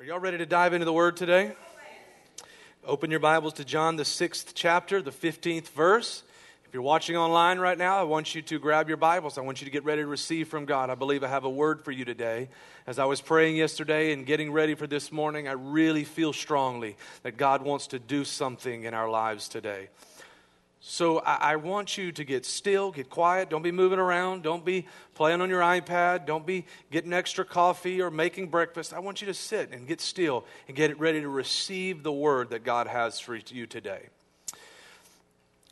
Are y'all ready to dive into the Word today? Open your Bibles to John, the sixth chapter, the 15th verse. If you're watching online right now, I want you to grab your Bibles. I want you to get ready to receive from God. I believe I have a word for you today. As I was praying yesterday and getting ready for this morning, I really feel strongly that God wants to do something in our lives today. So I, I, want you to get still, get quiet. Don't be moving around. Don't be playing on your iPad. Don't be getting extra coffee or making breakfast. I want you to sit and get still and get ready to receive the word that God has for you today.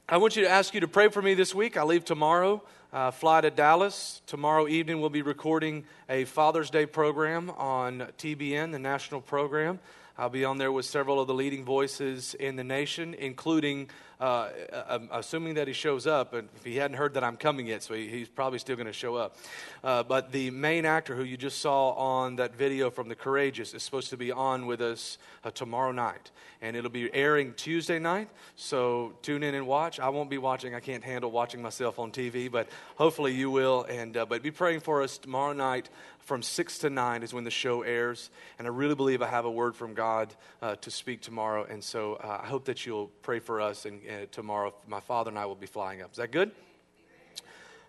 I want you to ask you to pray for me this week. I leave tomorrow, uh, fly to Dallas. Tomorrow evening, we'll be recording a Father's Day program on TBN, the national program. I'll be on there with several of the leading voices in the nation, including uh, I'm assuming that he shows up, and if he hadn't heard that I'm coming yet, so he, he's probably still going to show up. Uh, but the main actor who you just saw on that video from The Courageous is supposed to be on with us uh, tomorrow night, and it'll be airing Tuesday night. So tune in and watch. I won't be watching; I can't handle watching myself on TV, but hopefully you will. And uh, but be praying for us tomorrow night from 6 to 9 is when the show airs. And I really believe I have a word from God uh, to speak tomorrow. And so uh, I hope that you'll pray for us. And uh, tomorrow, my father and I will be flying up. Is that good?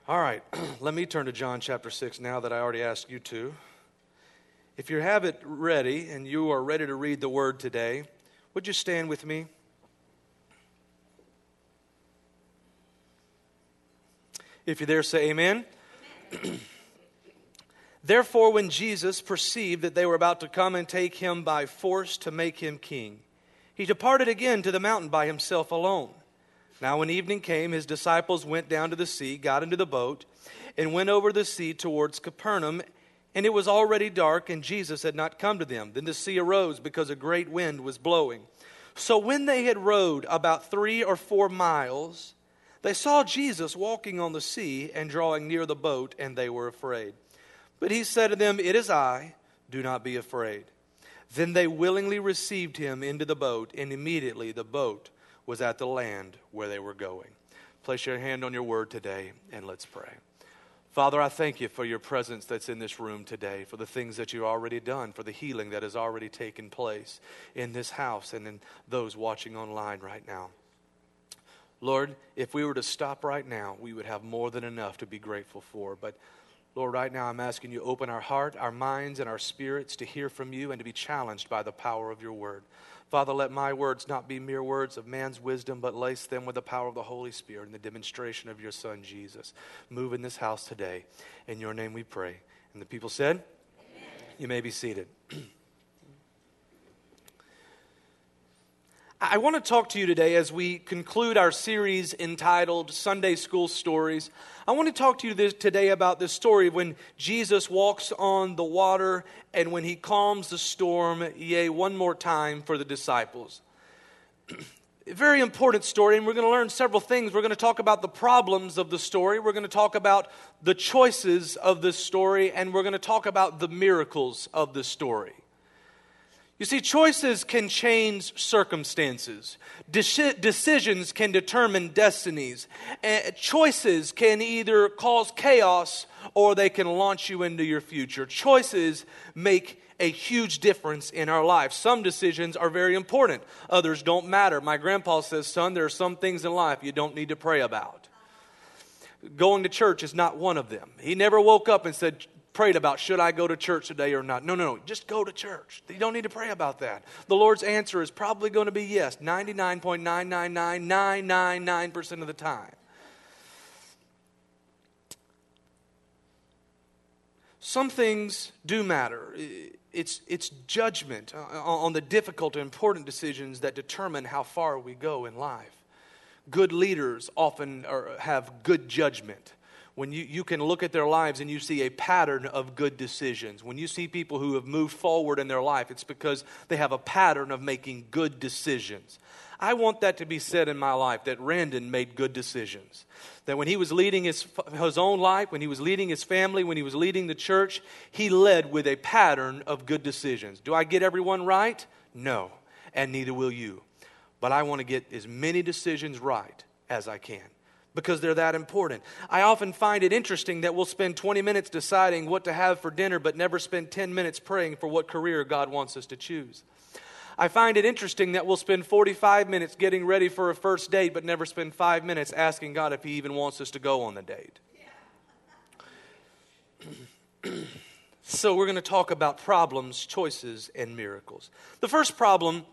All right. Let me turn to John chapter 6 now that I already asked you to. If you have it ready and you are ready to read the word today, would you stand with me? If you're there, say amen. amen. Therefore, when Jesus perceived that they were about to come and take him by force to make him king, he departed again to the mountain by himself alone. Now, when evening came, his disciples went down to the sea, got into the boat, and went over the sea towards Capernaum. And it was already dark, and Jesus had not come to them. Then the sea arose because a great wind was blowing. So when they had rowed about three or four miles, they saw Jesus walking on the sea and drawing near the boat, and they were afraid. But he said to them, It is I, do not be afraid. Then they willingly received him into the boat, and immediately the boat was at the land where they were going. Place your hand on your word today, and let's pray. Father, I thank you for your presence that's in this room today, for the things that you've already done, for the healing that has already taken place in this house and in those watching online right now. Lord, if we were to stop right now, we would have more than enough to be grateful for. But Lord, right now I'm asking you open our heart, our minds, and our spirits to hear from you and to be challenged by the power of your word. Father, let my words not be mere words of man's wisdom, but lace them with the power of the Holy Spirit and the demonstration of your Son, Jesus. Move in this house today. In your name we pray. And the people said, Amen. You may be seated. I want to talk to you today as we conclude our series entitled Sunday School Stories. I want to talk to you this, today about this story when Jesus walks on the water and when he calms the storm, yea, one more time for the disciples. Very important story, and we're going to learn several things. We're going to talk about the problems of the story, we're going to talk about the choices of the story, and we're going to talk about the miracles of the story. You see, choices can change circumstances. decisions can determine destinies. Eh, choices can either cause chaos or they can launch you into your future. Choices make a huge difference in our life. Some decisions are very important, others don't matter. My grandpa says, Son, there are some things in life you don't need to pray about. Going to church is not one of them. He never woke up and said, prayed about should I go to church today or not. No, no, no. Just go to church. You don't need to pray about that. The Lord's answer is probably going to be yes 99.999999% of the time. Some things do matter. It's, it's judgment on the difficult and important decisions that determine how far we go in life. Good leaders often are, have good judgment when you, you can look at their lives and you see a pattern of good decisions. When you see people who have moved forward in their life, it's because they have a pattern of making good decisions. I want that to be said in my life that Randon made good decisions. That when he was leading his, his own life, when he was leading his family, when he was leading the church, he led with a pattern of good decisions. Do I get everyone right? No, and neither will you. But I want to get as many decisions right as I can because they're that important. I often find it interesting that we'll spend 20 minutes deciding what to have for dinner, but never spend 10 minutes praying for what career God wants us to choose. I find it interesting that we'll spend 45 minutes getting ready for a first date, but never spend five minutes asking God if He even wants us to go on the date. so, we're going to talk about problems, choices, and miracles. The first problem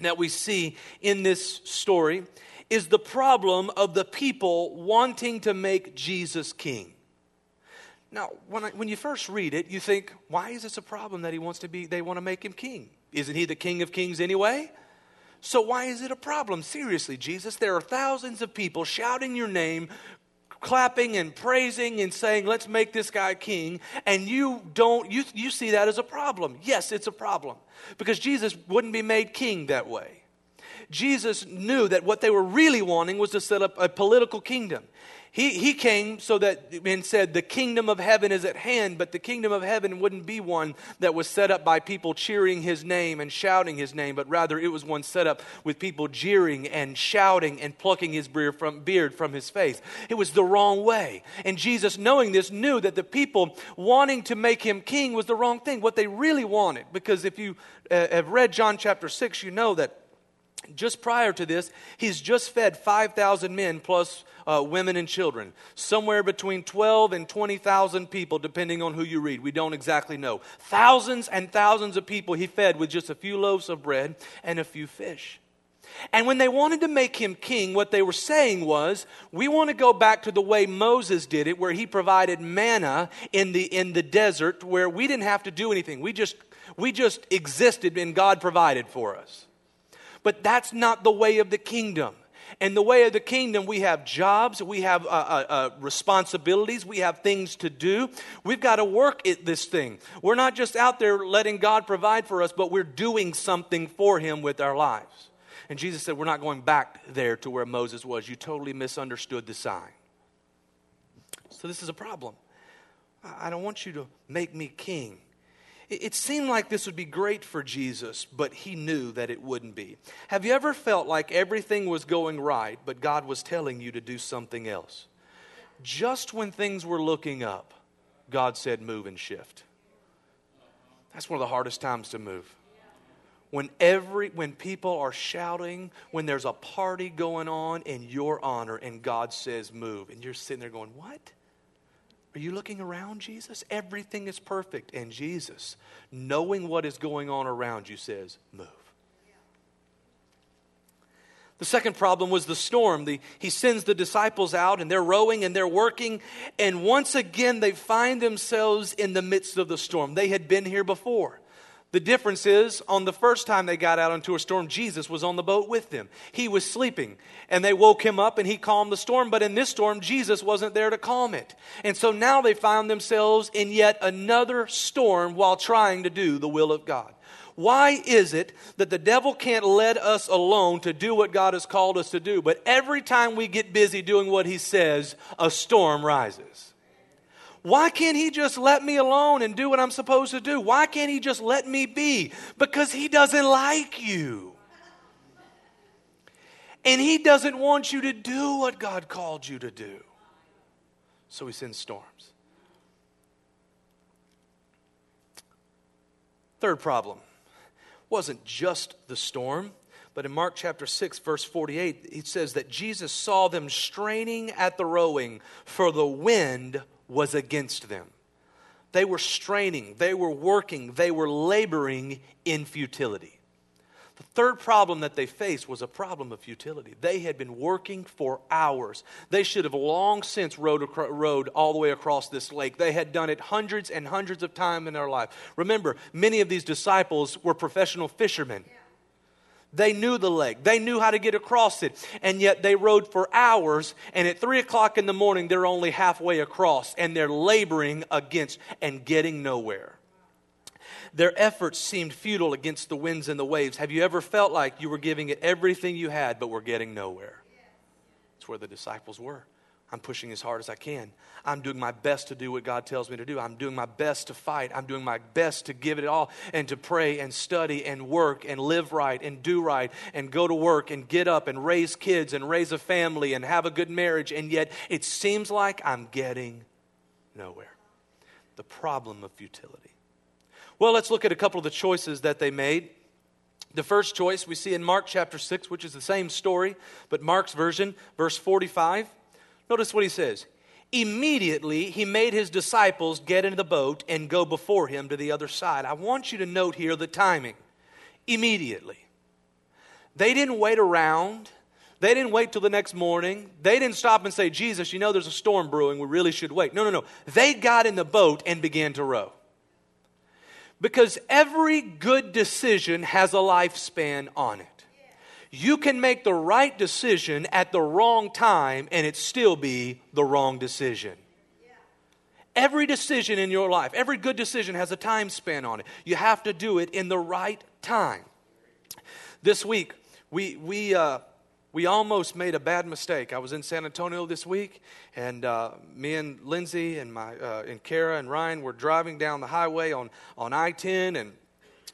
that we see in this story is the problem of the people wanting to make Jesus king. Now, when, I, when you first read it, you think, why is this a problem that he wants to be, they want to make him king? Isn't he the king of kings anyway? So why is it a problem? Seriously, Jesus, there are thousands of people shouting your name, clapping and praising and saying, let's make this guy king, and you don't, you, you see that as a problem. Yes, it's a problem because Jesus wouldn't be made king that way. Jesus knew that what they were really wanting was to set up a political kingdom. He, he came so that, and said, the kingdom of heaven is at hand, but the kingdom of heaven wouldn't be one that was set up by people cheering his name and shouting his name, but rather it was one set up with people jeering and shouting and plucking his beard from, beard from his face. It was the wrong way. And Jesus, knowing this, knew that the people wanting to make him king was the wrong thing, what they really wanted. Because if you uh, have read John chapter 6, you know that just prior to this, he's just fed 5,000 men plus uh, women and children. Somewhere between 12 and 20,000 people, depending on who you read. We don't exactly know. Thousands and thousands of people he fed with just a few loaves of bread and a few fish. And when they wanted to make him king, what they were saying was, we want to go back to the way Moses did it, where he provided manna in the, in the desert, where we didn't have to do anything. We just, we just existed and God provided for us. But that's not the way of the kingdom. In the way of the kingdom, we have jobs, we have uh, uh, uh, responsibilities, we have things to do. We've got to work at this thing. We're not just out there letting God provide for us, but we're doing something for Him with our lives. And Jesus said, We're not going back there to where Moses was. You totally misunderstood the sign. So this is a problem. I don't want you to make me king. It seemed like this would be great for Jesus, but he knew that it wouldn't be. Have you ever felt like everything was going right, but God was telling you to do something else? Just when things were looking up, God said, Move and shift. That's one of the hardest times to move. When every when people are shouting, when there's a party going on in your honor and God says move and you're sitting there going, "What?" Are you looking around, Jesus? Everything is perfect. And Jesus, knowing what is going on around you, says, Move. The second problem was the storm. The, he sends the disciples out and they're rowing and they're working. And once again, they find themselves in the midst of the storm. They had been here before. The difference is, on the first time they got out into a storm, Jesus was on the boat with them. He was sleeping, and they woke him up and he calmed the storm. But in this storm, Jesus wasn't there to calm it. And so now they found themselves in yet another storm while trying to do the will of God. Why is it that the devil can't let us alone to do what God has called us to do? But every time we get busy doing what he says, a storm rises. Why can't he just let me alone and do what I'm supposed to do? Why can't he just let me be? Because he doesn't like you. And he doesn't want you to do what God called you to do. So he sends storms. Third problem wasn't just the storm, but in Mark chapter 6, verse 48, it says that Jesus saw them straining at the rowing, for the wind was against them. They were straining, they were working, they were laboring in futility. The third problem that they faced was a problem of futility. They had been working for hours. They should have long since rowed, rowed all the way across this lake. They had done it hundreds and hundreds of times in their life. Remember, many of these disciples were professional fishermen. Yeah. They knew the lake, they knew how to get across it, and yet they rowed for hours. And at three o'clock in the morning, they're only halfway across, and they're laboring against and getting nowhere. Their efforts seemed futile against the winds and the waves. Have you ever felt like you were giving it everything you had, but were getting nowhere? That's where the disciples were. I'm pushing as hard as I can. I'm doing my best to do what God tells me to do. I'm doing my best to fight. I'm doing my best to give it all and to pray and study and work and live right and do right and go to work and get up and raise kids and raise a family and have a good marriage. And yet it seems like I'm getting nowhere. The problem of futility. Well, let's look at a couple of the choices that they made. The first choice we see in Mark chapter 6, which is the same story, but Mark's version, verse 45. Notice what he says. Immediately, he made his disciples get into the boat and go before him to the other side. I want you to note here the timing. Immediately. They didn't wait around. They didn't wait till the next morning. They didn't stop and say, Jesus, you know there's a storm brewing. We really should wait. No, no, no. They got in the boat and began to row. Because every good decision has a lifespan on it. You can make the right decision at the wrong time and it still be the wrong decision. Every decision in your life, every good decision has a time span on it. You have to do it in the right time. This week, we, we, uh, we almost made a bad mistake. I was in San Antonio this week, and uh, me and Lindsay and, my, uh, and Kara and Ryan were driving down the highway on, on I 10, and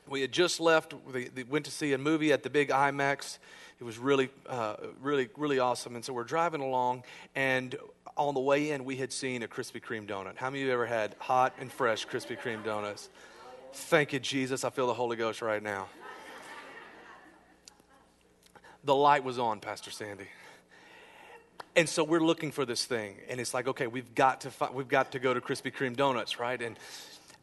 we had just left, we, went to see a movie at the big IMAX. It was really, uh, really, really awesome. And so we're driving along, and on the way in, we had seen a Krispy Kreme donut. How many of you ever had hot and fresh Krispy Kreme donuts? Thank you, Jesus. I feel the Holy Ghost right now. The light was on, Pastor Sandy. And so we're looking for this thing, and it's like, okay, we've got to fi- we've got to go to Krispy Kreme donuts, right? And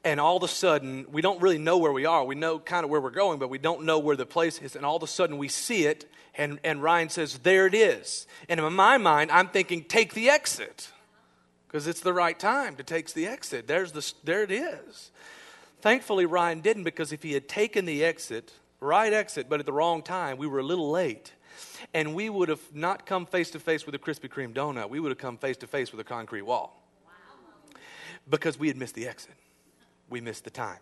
and all of a sudden we don't really know where we are. We know kind of where we're going but we don't know where the place is. And all of a sudden we see it and, and ryan says there it is. And in my mind i'm thinking take the exit because it's the right time to take the exit. There's the there it is. Thankfully ryan didn't because if he had taken the exit right exit but at the wrong time we were a little late. And we would have not come face to face with a krispy kreme donut. We would have come face to face with a concrete wall. Because we had missed the exit we missed the time.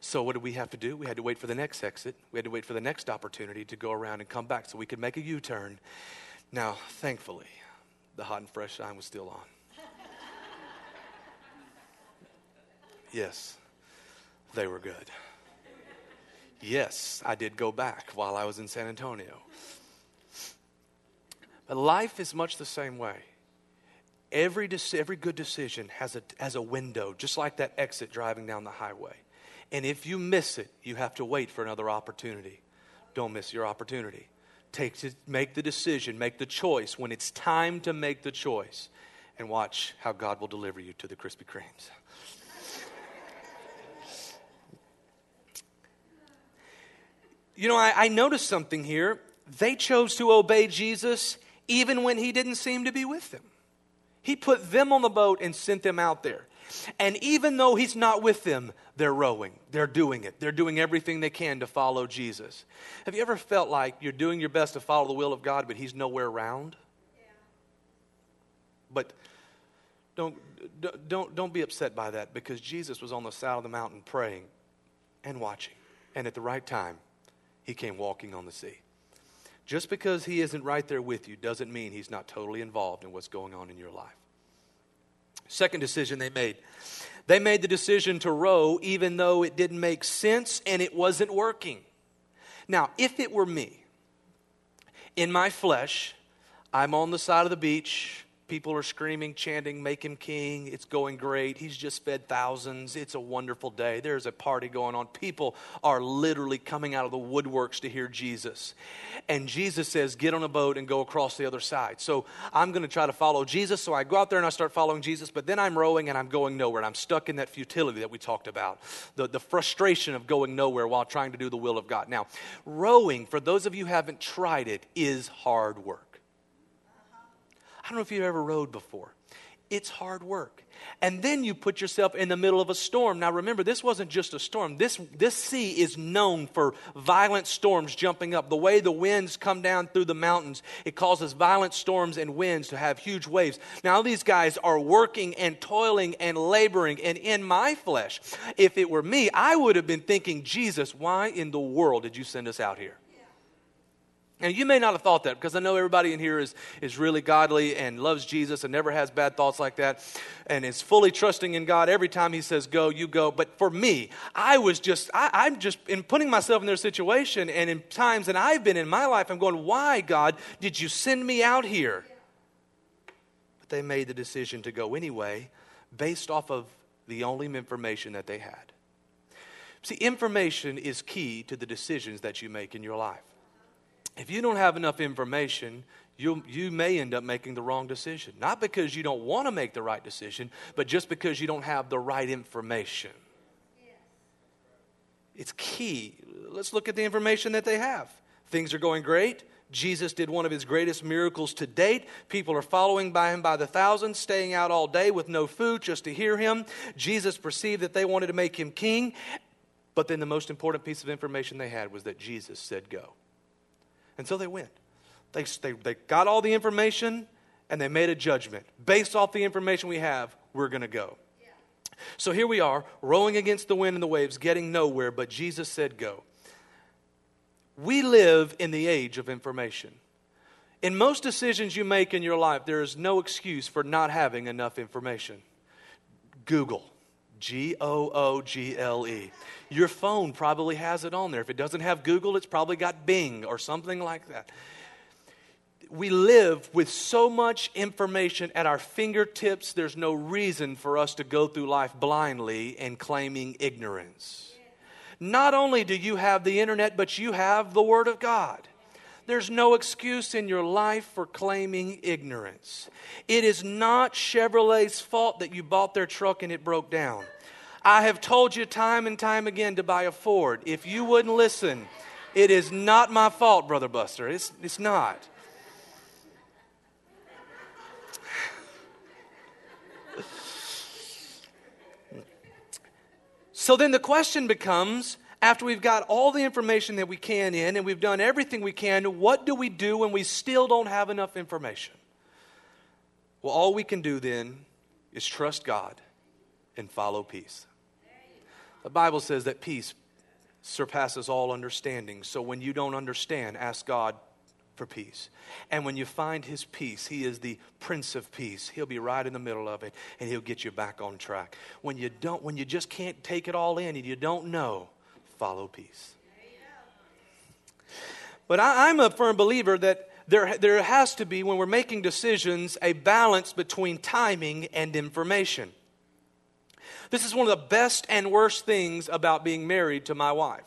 So, what did we have to do? We had to wait for the next exit. We had to wait for the next opportunity to go around and come back so we could make a U turn. Now, thankfully, the hot and fresh shine was still on. yes, they were good. Yes, I did go back while I was in San Antonio. But life is much the same way. Every, every good decision has a, has a window, just like that exit driving down the highway. And if you miss it, you have to wait for another opportunity. Don't miss your opportunity. Take to, make the decision, make the choice when it's time to make the choice, and watch how God will deliver you to the Krispy Kremes. you know, I, I noticed something here. They chose to obey Jesus even when he didn't seem to be with them. He put them on the boat and sent them out there. And even though he's not with them, they're rowing. They're doing it. They're doing everything they can to follow Jesus. Have you ever felt like you're doing your best to follow the will of God, but he's nowhere around? Yeah. But don't, don't, don't be upset by that because Jesus was on the side of the mountain praying and watching. And at the right time, he came walking on the sea. Just because he isn't right there with you doesn't mean he's not totally involved in what's going on in your life. Second decision they made they made the decision to row even though it didn't make sense and it wasn't working. Now, if it were me, in my flesh, I'm on the side of the beach, People are screaming, chanting, Make him king. It's going great. He's just fed thousands. It's a wonderful day. There's a party going on. People are literally coming out of the woodworks to hear Jesus. And Jesus says, Get on a boat and go across the other side. So I'm going to try to follow Jesus. So I go out there and I start following Jesus, but then I'm rowing and I'm going nowhere. And I'm stuck in that futility that we talked about the, the frustration of going nowhere while trying to do the will of God. Now, rowing, for those of you who haven't tried it, is hard work. Don't know if you've ever rowed before. It's hard work. And then you put yourself in the middle of a storm. Now remember, this wasn't just a storm. This, this sea is known for violent storms jumping up. The way the winds come down through the mountains, it causes violent storms and winds to have huge waves. Now these guys are working and toiling and laboring. And in my flesh, if it were me, I would have been thinking, Jesus, why in the world did you send us out here? And you may not have thought that because I know everybody in here is, is really godly and loves Jesus and never has bad thoughts like that and is fully trusting in God. Every time He says go, you go. But for me, I was just, I, am just in putting myself in their situation and in times that I've been in my life, I'm going, why, God, did you send me out here? But they made the decision to go anyway based off of the only information that they had. See, information is key to the decisions that you make in your life if you don't have enough information, you, you may end up making the wrong decision. Not because you don't want to make the right decision, but just because you don't have the right information. It's key. Let's look at the information that they have. Things are going great. Jesus did one of his greatest miracles to date. People are following by him by the thousands, staying out all day with no food just to hear him. Jesus perceived that they wanted to make him king. But then the most important piece of information they had was that Jesus said, Go. And so they went. They, they, they got all the information and they made a judgment. Based off the information we have, we're going to go. So here we are, rowing against the wind and the waves, getting nowhere, but Jesus said, Go. We live in the age of information. In most decisions you make in your life, there is no excuse for not having enough information. Google. G O O G L E. Your phone probably has it on there. If it doesn't have Google, it's probably got Bing or something like that. We live with so much information at our fingertips, there's no reason for us to go through life blindly and claiming ignorance. Not only do you have the internet, but you have the Word of God. There's no excuse in your life for claiming ignorance. It is not Chevrolet's fault that you bought their truck and it broke down. I have told you time and time again to buy a Ford. If you wouldn't listen, it is not my fault, Brother Buster. It's, it's not. So then the question becomes after we've got all the information that we can in and we've done everything we can, what do we do when we still don't have enough information? Well, all we can do then is trust God and follow peace. The Bible says that peace surpasses all understanding. So when you don't understand, ask God for peace. And when you find his peace, he is the prince of peace. He'll be right in the middle of it and he'll get you back on track. When you don't when you just can't take it all in and you don't know, follow peace. But I, am a firm believer that there, there has to be, when we're making decisions, a balance between timing and information. This is one of the best and worst things about being married to my wife.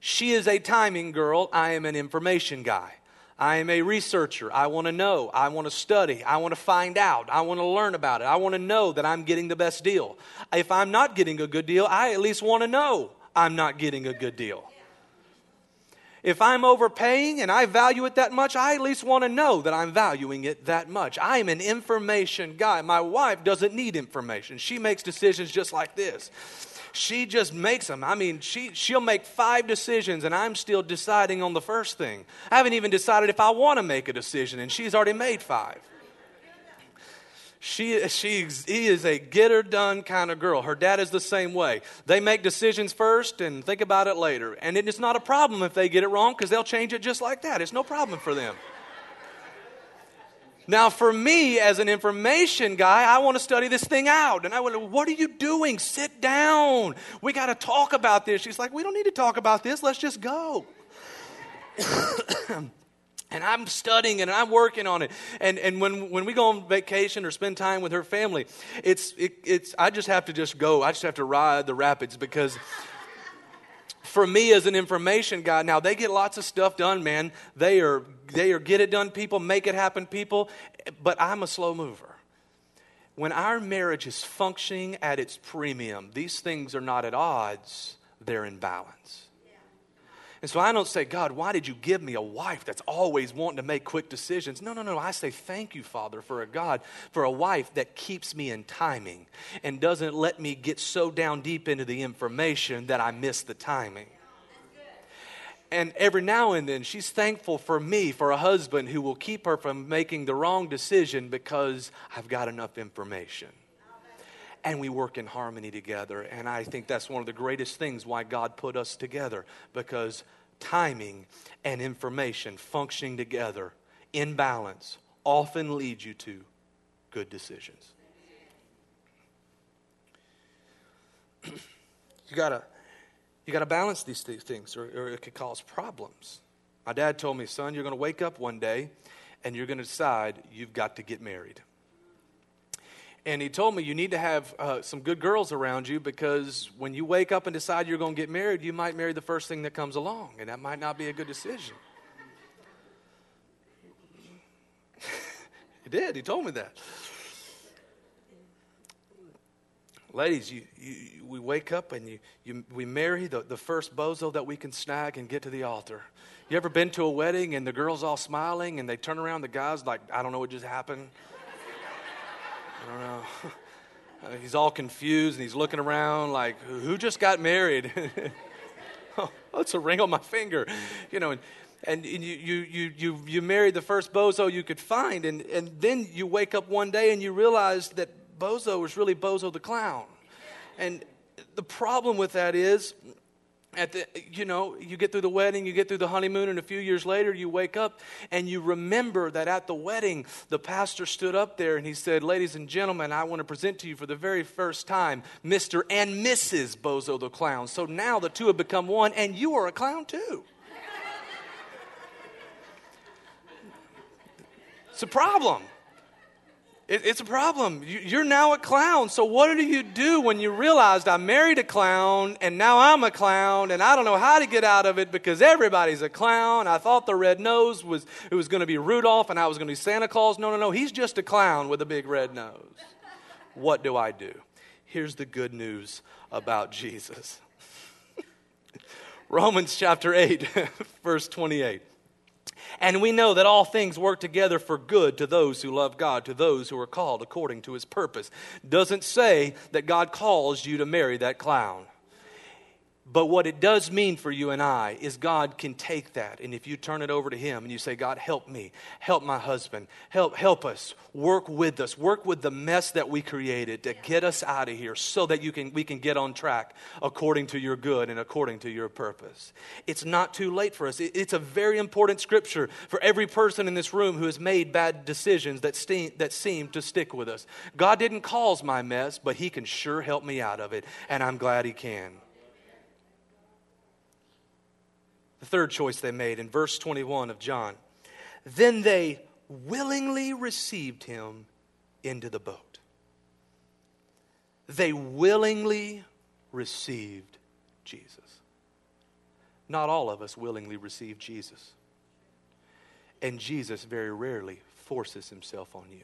She is a timing girl, I am an information guy. I am a researcher. I want to know. I want to study. I want to find out. I want to learn about it. I want to know that I'm getting the best deal. If I'm not getting a good deal, I at least want to know I'm not getting a good deal. If I'm overpaying and I value it that much, I at least want to know that I'm valuing it that much. I am an information guy. My wife doesn't need information. She makes decisions just like this. She just makes them. I mean, she, she'll make five decisions, and I'm still deciding on the first thing. I haven't even decided if I want to make a decision, and she's already made five. She, she he is a get her done kind of girl. Her dad is the same way. They make decisions first and think about it later. And it's not a problem if they get it wrong because they'll change it just like that. It's no problem for them. Now, for me, as an information guy, I want to study this thing out. And I went, What are you doing? Sit down. We got to talk about this. She's like, We don't need to talk about this. Let's just go. And I'm studying and I'm working on it. And, and when, when we go on vacation or spend time with her family, it's, it, it's, I just have to just go. I just have to ride the rapids because for me as an information guy, now they get lots of stuff done, man. They are, they are get it done people, make it happen people, but I'm a slow mover. When our marriage is functioning at its premium, these things are not at odds, they're in balance. And so I don't say, God, why did you give me a wife that's always wanting to make quick decisions? No, no, no. I say, thank you, Father, for a God, for a wife that keeps me in timing and doesn't let me get so down deep into the information that I miss the timing. And every now and then, she's thankful for me, for a husband who will keep her from making the wrong decision because I've got enough information and we work in harmony together. And I think that's one of the greatest things why God put us together because timing, and information functioning together in balance often lead you to good decisions. you gotta you gotta balance these things, or, or it could cause problems. My dad told me, son, you're gonna wake up one day and you're gonna decide you've got to get married. And he told me you need to have uh, some good girls around you because when you wake up and decide you're going to get married, you might marry the first thing that comes along, and that might not be a good decision. he did. He told me that. Ladies, you, you, we wake up and you, you, we marry the, the first bozo that we can snag and get to the altar. You ever been to a wedding and the girl's all smiling and they turn around, the guy's like, I don't know what just happened? I don't know. Uh, he's all confused and he's looking around like, who just got married? oh, it's a ring on my finger. You know, and, and you, you, you, you, you married the first bozo you could find. And, and then you wake up one day and you realize that bozo was really Bozo the clown. And the problem with that is at the you know you get through the wedding you get through the honeymoon and a few years later you wake up and you remember that at the wedding the pastor stood up there and he said ladies and gentlemen i want to present to you for the very first time mr and mrs bozo the clown. So now the two have become one and you are a clown too. It's a problem it, it's a problem. You, are now a clown. So, what do you do when you realized I married a clown and now I'm a clown and I don't know how to get out of it because everybody's a clown? I thought the red nose was it was going to be Rudolph and I was going to be Santa Claus. No, no, no. He's just a clown with a big red nose. What do I do? Here's the good news about Jesus Romans chapter 8, verse 28. And we know that all things work together for good to those who love God, to those who are called according to his purpose. Doesn't say that God calls you to marry that clown. But what it does mean for you and I is God can take that, and if you turn it over to Him and you say, God, help me, help my husband, help, help us, work with us, work with the mess that we created to get us out of here so that you can, we can get on track according to your good and according to your purpose. It's not too late for us. It's a very important scripture for every person in this room who has made bad decisions that, that seem to stick with us. God didn't cause my mess, but He can sure help me out of it, and I'm glad He can. The third choice they made in verse 21 of John. Then they willingly received him into the boat. They willingly received Jesus. Not all of us willingly receive Jesus. And Jesus very rarely forces himself on you.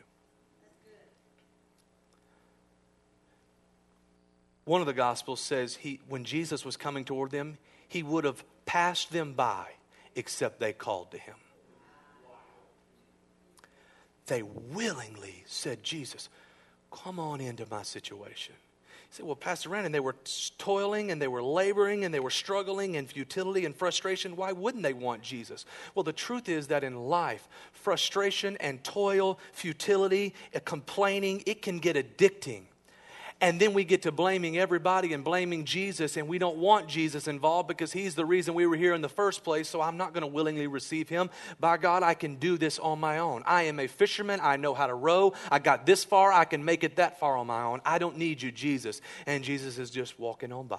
One of the Gospels says he, when Jesus was coming toward them, he would have passed them by except they called to him. They willingly said, Jesus, come on into my situation. He said, Well, Pastor Brandon, they were toiling and they were laboring and they were struggling in futility and frustration. Why wouldn't they want Jesus? Well, the truth is that in life, frustration and toil, futility, uh, complaining, it can get addicting. And then we get to blaming everybody and blaming Jesus, and we don't want Jesus involved because he's the reason we were here in the first place, so I'm not going to willingly receive him. By God, I can do this on my own. I am a fisherman. I know how to row. I got this far. I can make it that far on my own. I don't need you, Jesus. And Jesus is just walking on by.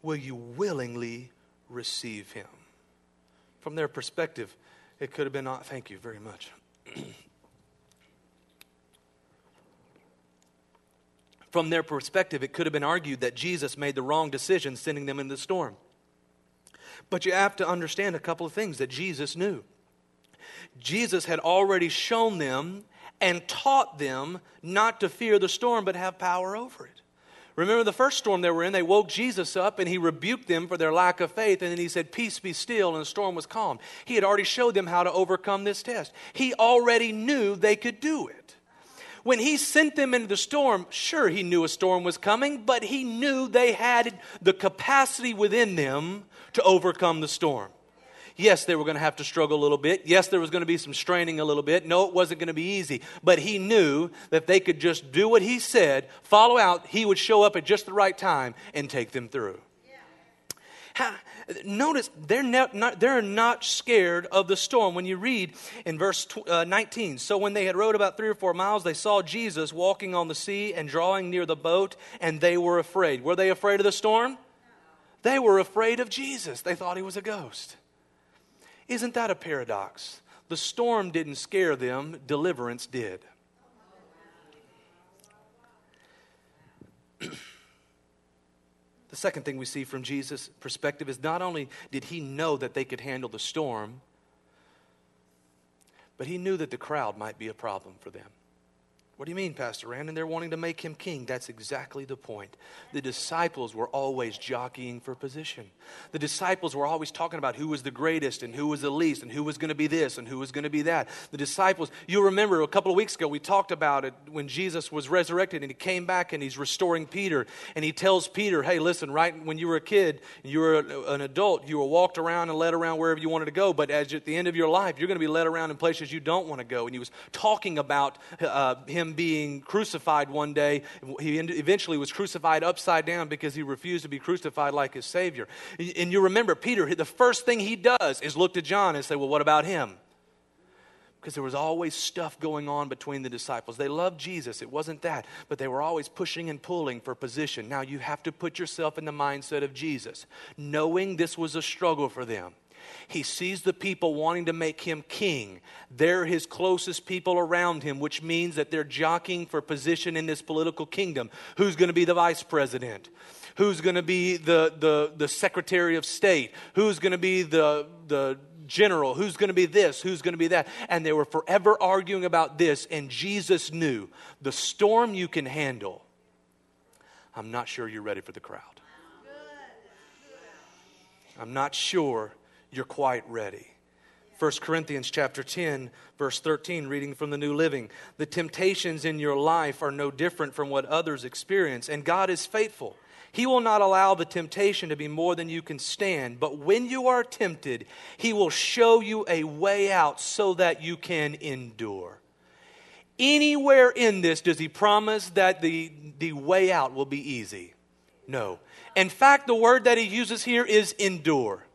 Will you willingly receive him? From their perspective, it could have been, oh, thank you very much. From their perspective, it could have been argued that Jesus made the wrong decision sending them in the storm. But you have to understand a couple of things that Jesus knew. Jesus had already shown them and taught them not to fear the storm, but have power over it. Remember the first storm they were in, they woke Jesus up and he rebuked them for their lack of faith. And then he said, Peace be still, and the storm was calm. He had already showed them how to overcome this test. He already knew they could do it. When he sent them into the storm, sure, he knew a storm was coming, but he knew they had the capacity within them to overcome the storm. Yes, they were going to have to struggle a little bit. Yes, there was going to be some straining a little bit. No, it wasn't going to be easy. But he knew that they could just do what he said, follow out, he would show up at just the right time and take them through. Notice they're not, they're not scared of the storm. When you read in verse uh, 19, so when they had rowed about three or four miles, they saw Jesus walking on the sea and drawing near the boat, and they were afraid. Were they afraid of the storm? They were afraid of Jesus. They thought he was a ghost. Isn't that a paradox? The storm didn't scare them, deliverance did. the second thing we see from Jesus' perspective is not only did he know that they could handle the storm, but he knew that the crowd might be a problem for them. What do you mean, Pastor Rand? And they're wanting to make him king. That's exactly the point. The disciples were always jockeying for position. The disciples were always talking about who was the greatest and who was the least and who was going to be this and who was going to be that. The disciples, you remember a couple of weeks ago, we talked about it when Jesus was resurrected and he came back and he's restoring Peter. And he tells Peter, hey, listen, right when you were a kid, and you were an adult, you were walked around and led around wherever you wanted to go. But as at the end of your life, you're going to be led around in places you don't want to go. And he was talking about uh, him him being crucified one day. He eventually was crucified upside down because he refused to be crucified like his Savior. And you remember, Peter, the first thing he does is look to John and say, Well, what about him? Because there was always stuff going on between the disciples. They loved Jesus, it wasn't that, but they were always pushing and pulling for position. Now you have to put yourself in the mindset of Jesus, knowing this was a struggle for them. He sees the people wanting to make him king. They're his closest people around him, which means that they're jockeying for position in this political kingdom. Who's going to be the vice president? Who's going to be the, the, the secretary of state? Who's going to be the, the general? Who's going to be this? Who's going to be that? And they were forever arguing about this, and Jesus knew the storm you can handle. I'm not sure you're ready for the crowd. I'm not sure you're quite ready. 1 Corinthians chapter 10 verse 13 reading from the New Living. The temptations in your life are no different from what others experience and God is faithful. He will not allow the temptation to be more than you can stand but when you are tempted he will show you a way out so that you can endure. Anywhere in this does he promise that the the way out will be easy? No. In fact the word that he uses here is endure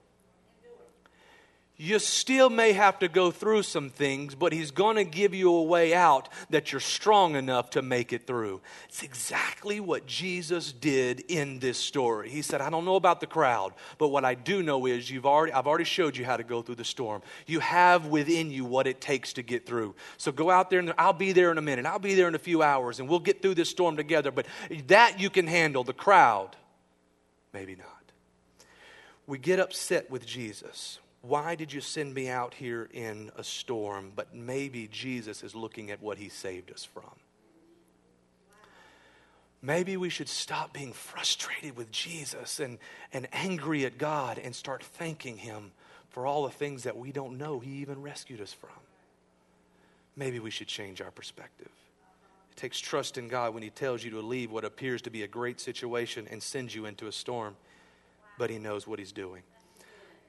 you still may have to go through some things, but He's going to give you a way out that you're strong enough to make it through. It's exactly what Jesus did in this story. He said, I don't know about the crowd, but what I do know is you've already, I've already showed you how to go through the storm. You have within you what it takes to get through. So go out there, and I'll be there in a minute. I'll be there in a few hours, and we'll get through this storm together. But that you can handle. The crowd, maybe not. We get upset with Jesus why did you send me out here in a storm? But maybe Jesus is looking at what he saved us from. Maybe we should stop being frustrated with Jesus and, and angry at God and start thanking him for all the things that we don't know he even rescued us from. Maybe we should change our perspective. It takes trust in God when he tells you to leave what appears to be a great situation and sends you into a storm, but he knows what he's doing.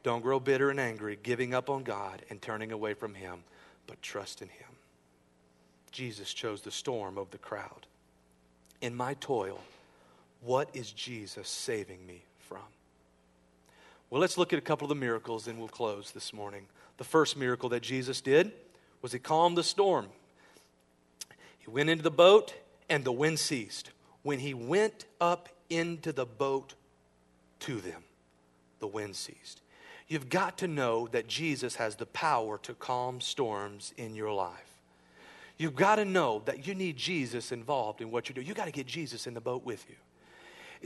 Don't grow bitter and angry, giving up on God and turning away from Him, but trust in Him. Jesus chose the storm of the crowd. In my toil, what is Jesus saving me from? Well, let's look at a couple of the miracles and we'll close this morning. The first miracle that Jesus did was He calmed the storm. He went into the boat and the wind ceased. When He went up into the boat to them, the wind ceased. You've got to know that Jesus has the power to calm storms in your life. You've got to know that you need Jesus involved in what you do. You've got to get Jesus in the boat with you.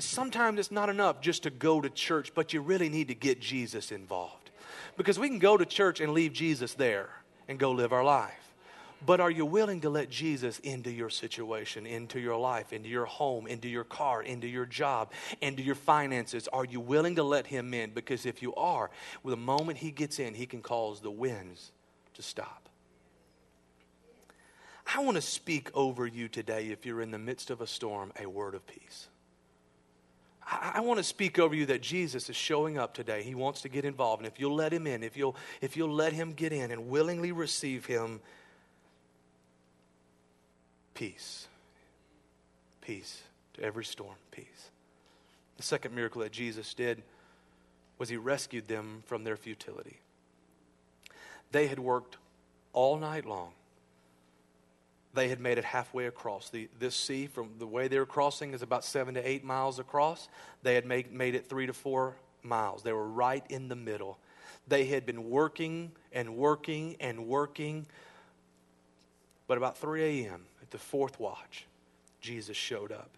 Sometimes it's not enough just to go to church, but you really need to get Jesus involved. Because we can go to church and leave Jesus there and go live our life. But are you willing to let Jesus into your situation, into your life, into your home, into your car, into your job, into your finances? Are you willing to let him in? Because if you are, well, the moment he gets in, he can cause the winds to stop. I want to speak over you today, if you're in the midst of a storm, a word of peace. I, I want to speak over you that Jesus is showing up today. He wants to get involved. And if you'll let him in, if you'll, if you'll let him get in and willingly receive him, peace. Peace to every storm, peace. The second miracle that Jesus did was he rescued them from their futility. They had worked all night long. They had made it halfway across. The, this sea, from the way they were crossing, is about seven to eight miles across. They had made, made it three to four miles. They were right in the middle. They had been working and working and working. But about 3 a.m., at the fourth watch, Jesus showed up.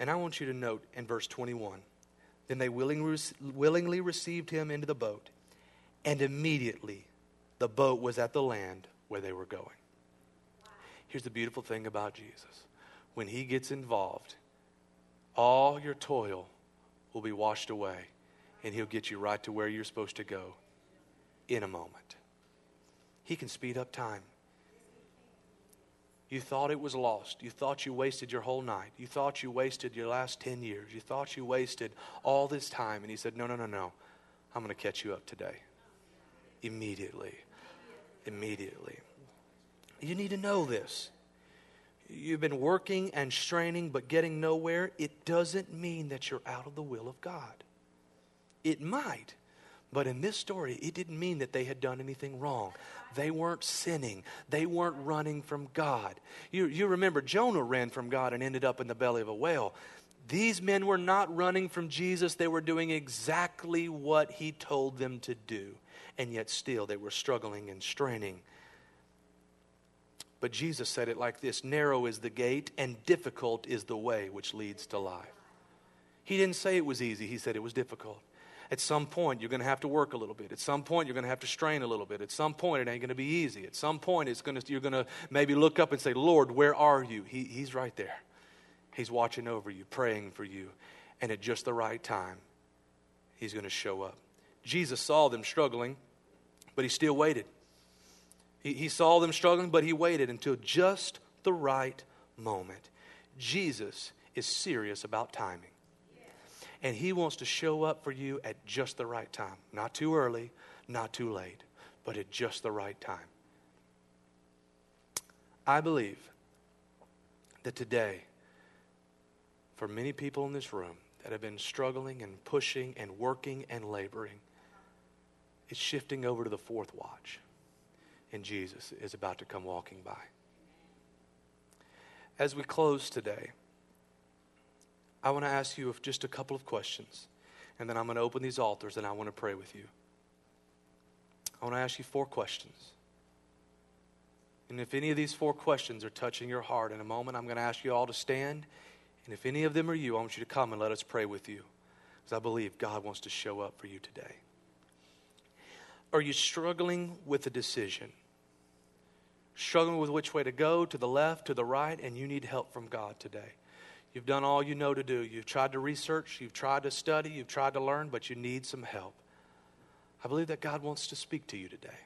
And I want you to note in verse 21 then they willingly received him into the boat, and immediately the boat was at the land where they were going. Here's the beautiful thing about Jesus when he gets involved, all your toil will be washed away, and he'll get you right to where you're supposed to go in a moment. He can speed up time. You thought it was lost. You thought you wasted your whole night. You thought you wasted your last 10 years. You thought you wasted all this time. And he said, No, no, no, no. I'm going to catch you up today. Immediately. Immediately. You need to know this. You've been working and straining but getting nowhere. It doesn't mean that you're out of the will of God. It might. But in this story, it didn't mean that they had done anything wrong. They weren't sinning. They weren't running from God. You, you remember, Jonah ran from God and ended up in the belly of a whale. These men were not running from Jesus. They were doing exactly what he told them to do. And yet, still, they were struggling and straining. But Jesus said it like this Narrow is the gate, and difficult is the way which leads to life. He didn't say it was easy, he said it was difficult. At some point, you're going to have to work a little bit. At some point, you're going to have to strain a little bit. At some point, it ain't going to be easy. At some point, it's going to, you're going to maybe look up and say, Lord, where are you? He, he's right there. He's watching over you, praying for you. And at just the right time, He's going to show up. Jesus saw them struggling, but He still waited. He, he saw them struggling, but He waited until just the right moment. Jesus is serious about timing. And He wants to show up for you at just the right time. Not too early, not too late, but at just the right time. I believe that today, for many people in this room that have been struggling and pushing and working and laboring, it's shifting over to the fourth watch. And Jesus is about to come walking by. As we close today, I want to ask you just a couple of questions, and then I'm going to open these altars and I want to pray with you. I want to ask you four questions. And if any of these four questions are touching your heart in a moment, I'm going to ask you all to stand. And if any of them are you, I want you to come and let us pray with you. Because I believe God wants to show up for you today. Are you struggling with a decision? Struggling with which way to go, to the left, to the right, and you need help from God today? You've done all you know to do. You've tried to research, you've tried to study, you've tried to learn, but you need some help. I believe that God wants to speak to you today.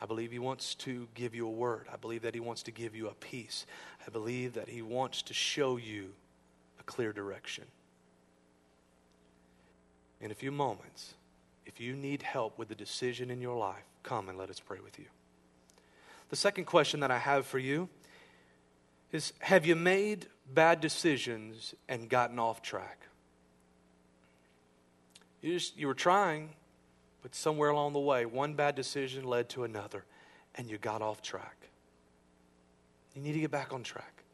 I believe He wants to give you a word. I believe that He wants to give you a peace. I believe that He wants to show you a clear direction. In a few moments, if you need help with the decision in your life, come and let us pray with you. The second question that I have for you is Have you made bad decisions and gotten off track? You, just, you were trying, but somewhere along the way, one bad decision led to another, and you got off track. You need to get back on track.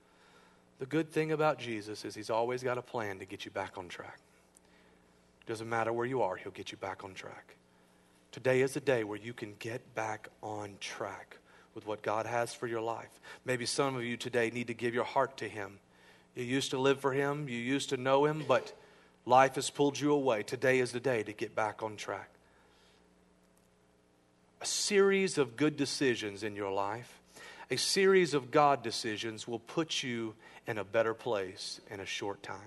The good thing about Jesus is he's always got a plan to get you back on track. Doesn't matter where you are, he'll get you back on track. Today is a day where you can get back on track with what God has for your life. Maybe some of you today need to give your heart to Him. You used to live for Him, you used to know Him, but life has pulled you away. Today is the day to get back on track. A series of good decisions in your life, a series of God decisions will put you in a better place in a short time.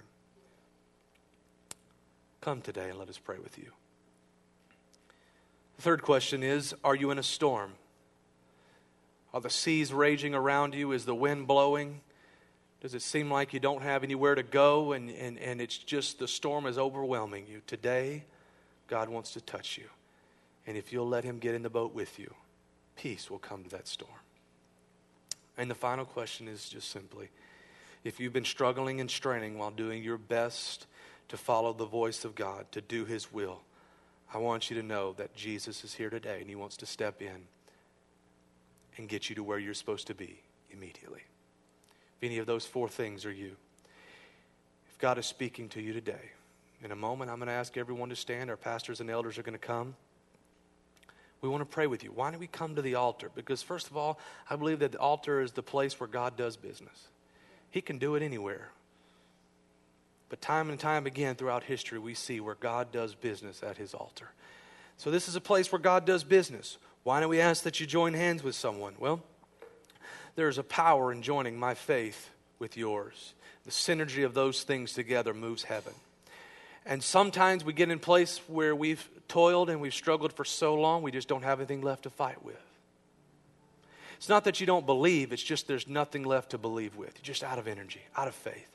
Come today and let us pray with you. The third question is Are you in a storm? Are the seas raging around you? Is the wind blowing? Does it seem like you don't have anywhere to go and, and, and it's just the storm is overwhelming you? Today, God wants to touch you. And if you'll let Him get in the boat with you, peace will come to that storm. And the final question is just simply if you've been struggling and straining while doing your best to follow the voice of God, to do His will, I want you to know that Jesus is here today and He wants to step in and get you to where you're supposed to be immediately. If any of those four things are you, if God is speaking to you today, in a moment I'm going to ask everyone to stand. Our pastors and elders are going to come. We want to pray with you. Why do we come to the altar? Because, first of all, I believe that the altar is the place where God does business. He can do it anywhere. But time and time again throughout history, we see where God does business at his altar. So, this is a place where God does business. Why don't we ask that you join hands with someone? Well, there's a power in joining my faith with yours. The synergy of those things together moves heaven. And sometimes we get in place where we've toiled and we've struggled for so long, we just don't have anything left to fight with. It's not that you don't believe, it's just there's nothing left to believe with. You're just out of energy, out of faith.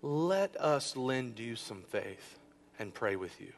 Let us lend you some faith and pray with you.